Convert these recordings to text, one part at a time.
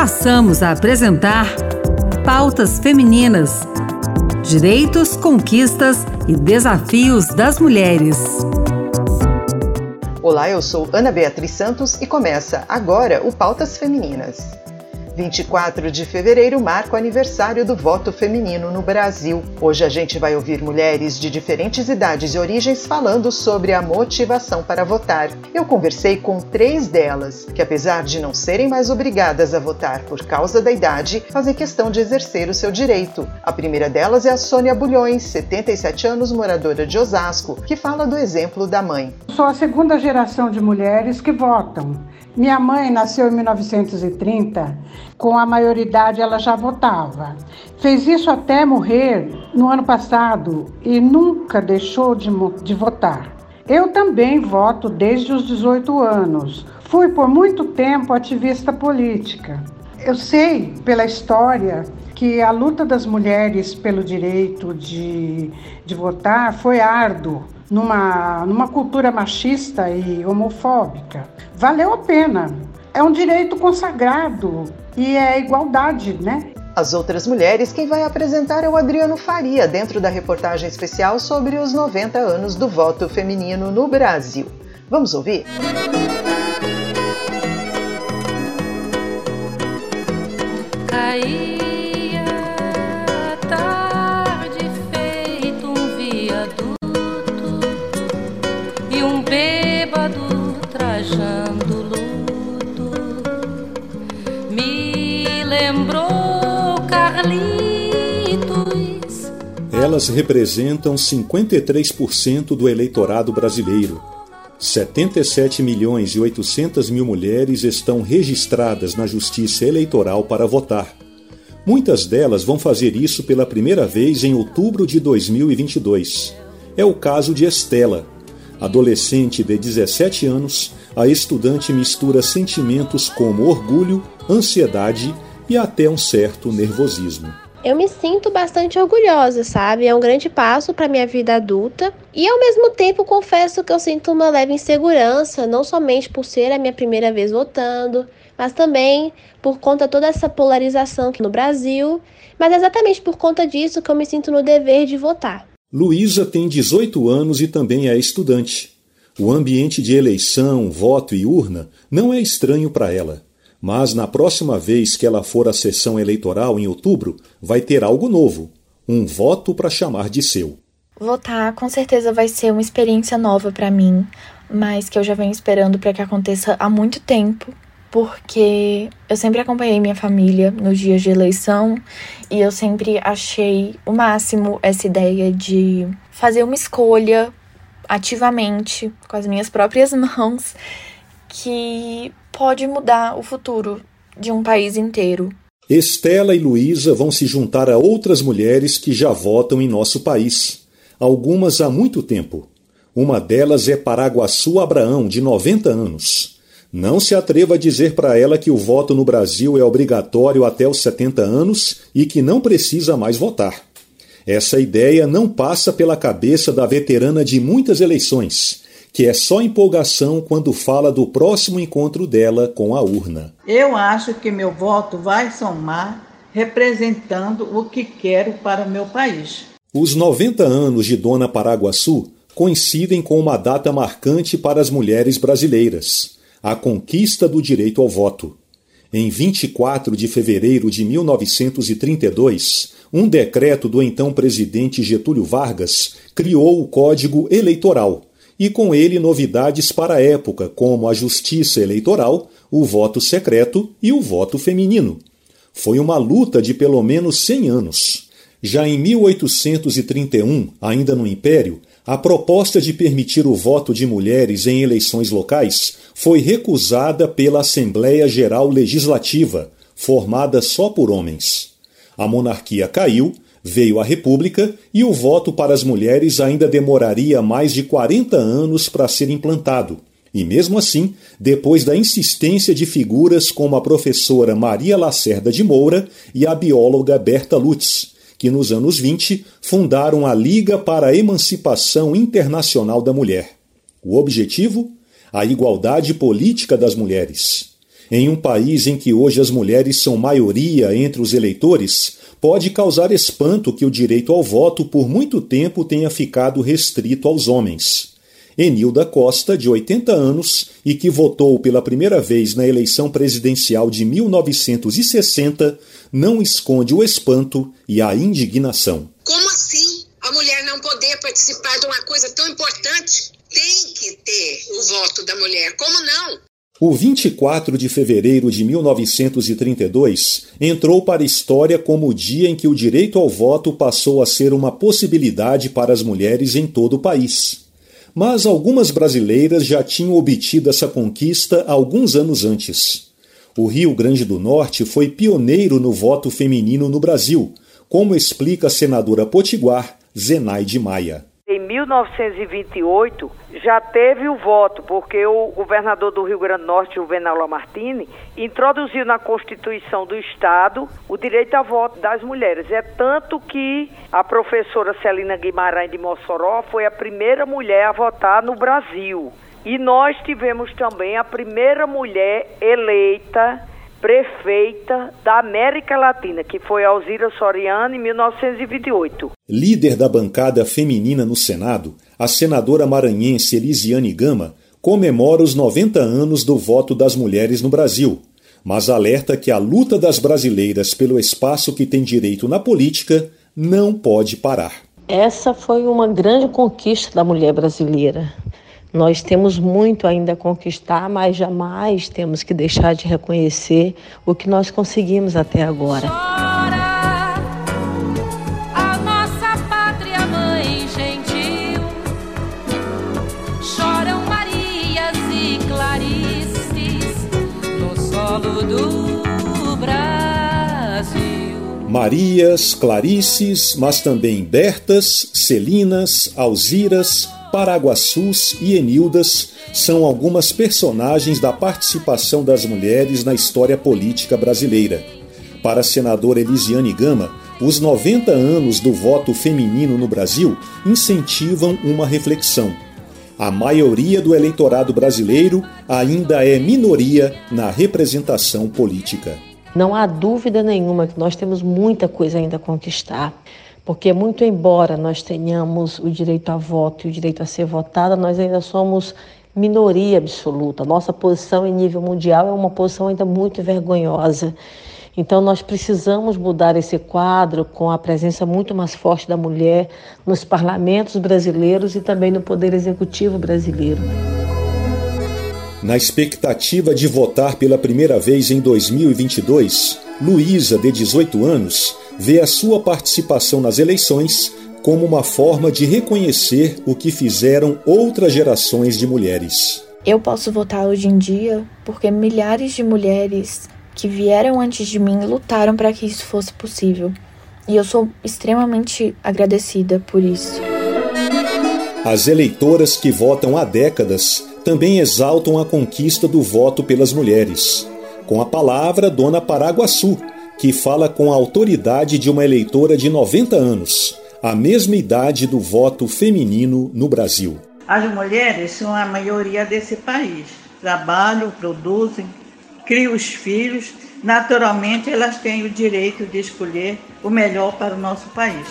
passamos a apresentar Pautas Femininas: Direitos, Conquistas e Desafios das Mulheres. Olá, eu sou Ana Beatriz Santos e começa agora o Pautas Femininas. 24 de fevereiro marca o aniversário do voto feminino no Brasil. Hoje a gente vai ouvir mulheres de diferentes idades e origens falando sobre a motivação para votar. Eu conversei com três delas, que apesar de não serem mais obrigadas a votar por causa da idade, fazem questão de exercer o seu direito. A primeira delas é a Sônia Bulhões, 77 anos, moradora de Osasco, que fala do exemplo da mãe. Sou a segunda geração de mulheres que votam. Minha mãe nasceu em 1930, com a maioridade ela já votava. Fez isso até morrer no ano passado e nunca deixou de, de votar. Eu também voto desde os 18 anos. Fui por muito tempo ativista política. Eu sei pela história que a luta das mulheres pelo direito de, de votar foi árduo numa, numa cultura machista e homofóbica. Valeu a pena. É um direito consagrado e é igualdade, né? As outras mulheres, quem vai apresentar é o Adriano Faria, dentro da reportagem especial sobre os 90 anos do voto feminino no Brasil. Vamos ouvir? Caí Elas representam 53% do eleitorado brasileiro. 77 milhões e 800 mil mulheres estão registradas na Justiça Eleitoral para votar. Muitas delas vão fazer isso pela primeira vez em outubro de 2022. É o caso de Estela. Adolescente de 17 anos, a estudante mistura sentimentos como orgulho, ansiedade e até um certo nervosismo eu me sinto bastante orgulhosa, sabe? É um grande passo para minha vida adulta e ao mesmo tempo confesso que eu sinto uma leve insegurança, não somente por ser a minha primeira vez votando, mas também por conta toda essa polarização aqui no Brasil, mas é exatamente por conta disso que eu me sinto no dever de votar. Luísa tem 18 anos e também é estudante. O ambiente de eleição, voto e urna não é estranho para ela. Mas na próxima vez que ela for à sessão eleitoral em outubro, vai ter algo novo: um voto para chamar de seu. Votar com certeza vai ser uma experiência nova para mim, mas que eu já venho esperando para que aconteça há muito tempo, porque eu sempre acompanhei minha família nos dias de eleição e eu sempre achei o máximo essa ideia de fazer uma escolha ativamente, com as minhas próprias mãos, que pode mudar o futuro de um país inteiro. Estela e Luísa vão se juntar a outras mulheres que já votam em nosso país, algumas há muito tempo. Uma delas é Paraguaçu Abraão, de 90 anos. Não se atreva a dizer para ela que o voto no Brasil é obrigatório até os 70 anos e que não precisa mais votar. Essa ideia não passa pela cabeça da veterana de muitas eleições que é só empolgação quando fala do próximo encontro dela com a urna. Eu acho que meu voto vai somar representando o que quero para o meu país. Os 90 anos de Dona Paraguaçu coincidem com uma data marcante para as mulheres brasileiras: a conquista do direito ao voto. Em 24 de fevereiro de 1932, um decreto do então presidente Getúlio Vargas criou o Código Eleitoral e com ele novidades para a época, como a justiça eleitoral, o voto secreto e o voto feminino. Foi uma luta de pelo menos 100 anos. Já em 1831, ainda no Império, a proposta de permitir o voto de mulheres em eleições locais foi recusada pela Assembleia Geral Legislativa, formada só por homens. A monarquia caiu Veio a República e o voto para as mulheres ainda demoraria mais de 40 anos para ser implantado. E mesmo assim, depois da insistência de figuras como a professora Maria Lacerda de Moura e a bióloga Berta Lutz, que nos anos 20 fundaram a Liga para a Emancipação Internacional da Mulher. O objetivo? A igualdade política das mulheres. Em um país em que hoje as mulheres são maioria entre os eleitores, pode causar espanto que o direito ao voto por muito tempo tenha ficado restrito aos homens. Enilda Costa, de 80 anos e que votou pela primeira vez na eleição presidencial de 1960, não esconde o espanto e a indignação. Como assim a mulher não poder participar de uma coisa tão importante? Tem que ter o voto da mulher, como não? O 24 de fevereiro de 1932 entrou para a história como o dia em que o direito ao voto passou a ser uma possibilidade para as mulheres em todo o país. Mas algumas brasileiras já tinham obtido essa conquista alguns anos antes. O Rio Grande do Norte foi pioneiro no voto feminino no Brasil, como explica a senadora potiguar Zenaide Maia. Em 1928 já teve o voto, porque o governador do Rio Grande do Norte, Juvenal Lamartine, introduziu na Constituição do Estado o direito a voto das mulheres. É tanto que a professora Celina Guimarães de Mossoró foi a primeira mulher a votar no Brasil. E nós tivemos também a primeira mulher eleita prefeita da América Latina, que foi Alzira Soriano em 1928. Líder da bancada feminina no Senado, a senadora maranhense Elisiane Gama comemora os 90 anos do voto das mulheres no Brasil, mas alerta que a luta das brasileiras pelo espaço que tem direito na política não pode parar. Essa foi uma grande conquista da mulher brasileira. Nós temos muito ainda a conquistar, mas jamais temos que deixar de reconhecer o que nós conseguimos até agora. Chora, a nossa pátria mãe gentil. Choram Marias e Clarices no solo do Brasil. Marias, Clarices, mas também Bertas, Celinas, Alziras, Paraguaçus e Enildas são algumas personagens da participação das mulheres na história política brasileira. Para a senadora Elisiane Gama, os 90 anos do voto feminino no Brasil incentivam uma reflexão. A maioria do eleitorado brasileiro ainda é minoria na representação política. Não há dúvida nenhuma que nós temos muita coisa ainda a conquistar porque muito embora nós tenhamos o direito a voto e o direito a ser votada, nós ainda somos minoria absoluta. Nossa posição em nível mundial é uma posição ainda muito vergonhosa. Então nós precisamos mudar esse quadro com a presença muito mais forte da mulher nos parlamentos brasileiros e também no poder executivo brasileiro. Na expectativa de votar pela primeira vez em 2022, Luísa, de 18 anos, vê a sua participação nas eleições como uma forma de reconhecer o que fizeram outras gerações de mulheres. Eu posso votar hoje em dia porque milhares de mulheres que vieram antes de mim lutaram para que isso fosse possível. E eu sou extremamente agradecida por isso. As eleitoras que votam há décadas também exaltam a conquista do voto pelas mulheres. Com a palavra, Dona Paraguaçu, que fala com a autoridade de uma eleitora de 90 anos, a mesma idade do voto feminino no Brasil. As mulheres são a maioria desse país. Trabalham, produzem, criam os filhos. Naturalmente, elas têm o direito de escolher o melhor para o nosso país.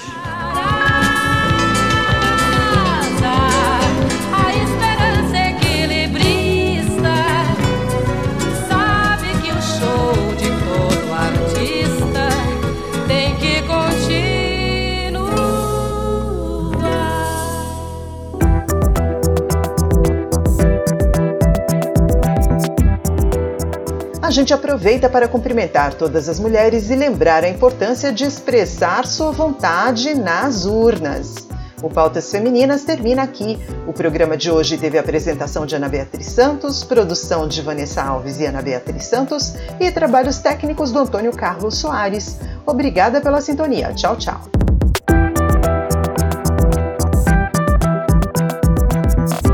Gente aproveita para cumprimentar todas as mulheres e lembrar a importância de expressar sua vontade nas urnas. O Pautas Femininas termina aqui. O programa de hoje teve a apresentação de Ana Beatriz Santos, produção de Vanessa Alves e Ana Beatriz Santos e trabalhos técnicos do Antônio Carlos Soares. Obrigada pela sintonia. Tchau, tchau.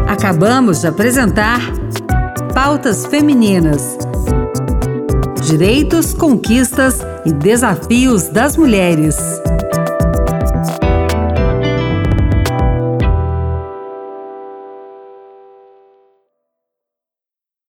Acabamos de apresentar Pautas Femininas direitos, conquistas e desafios das mulheres.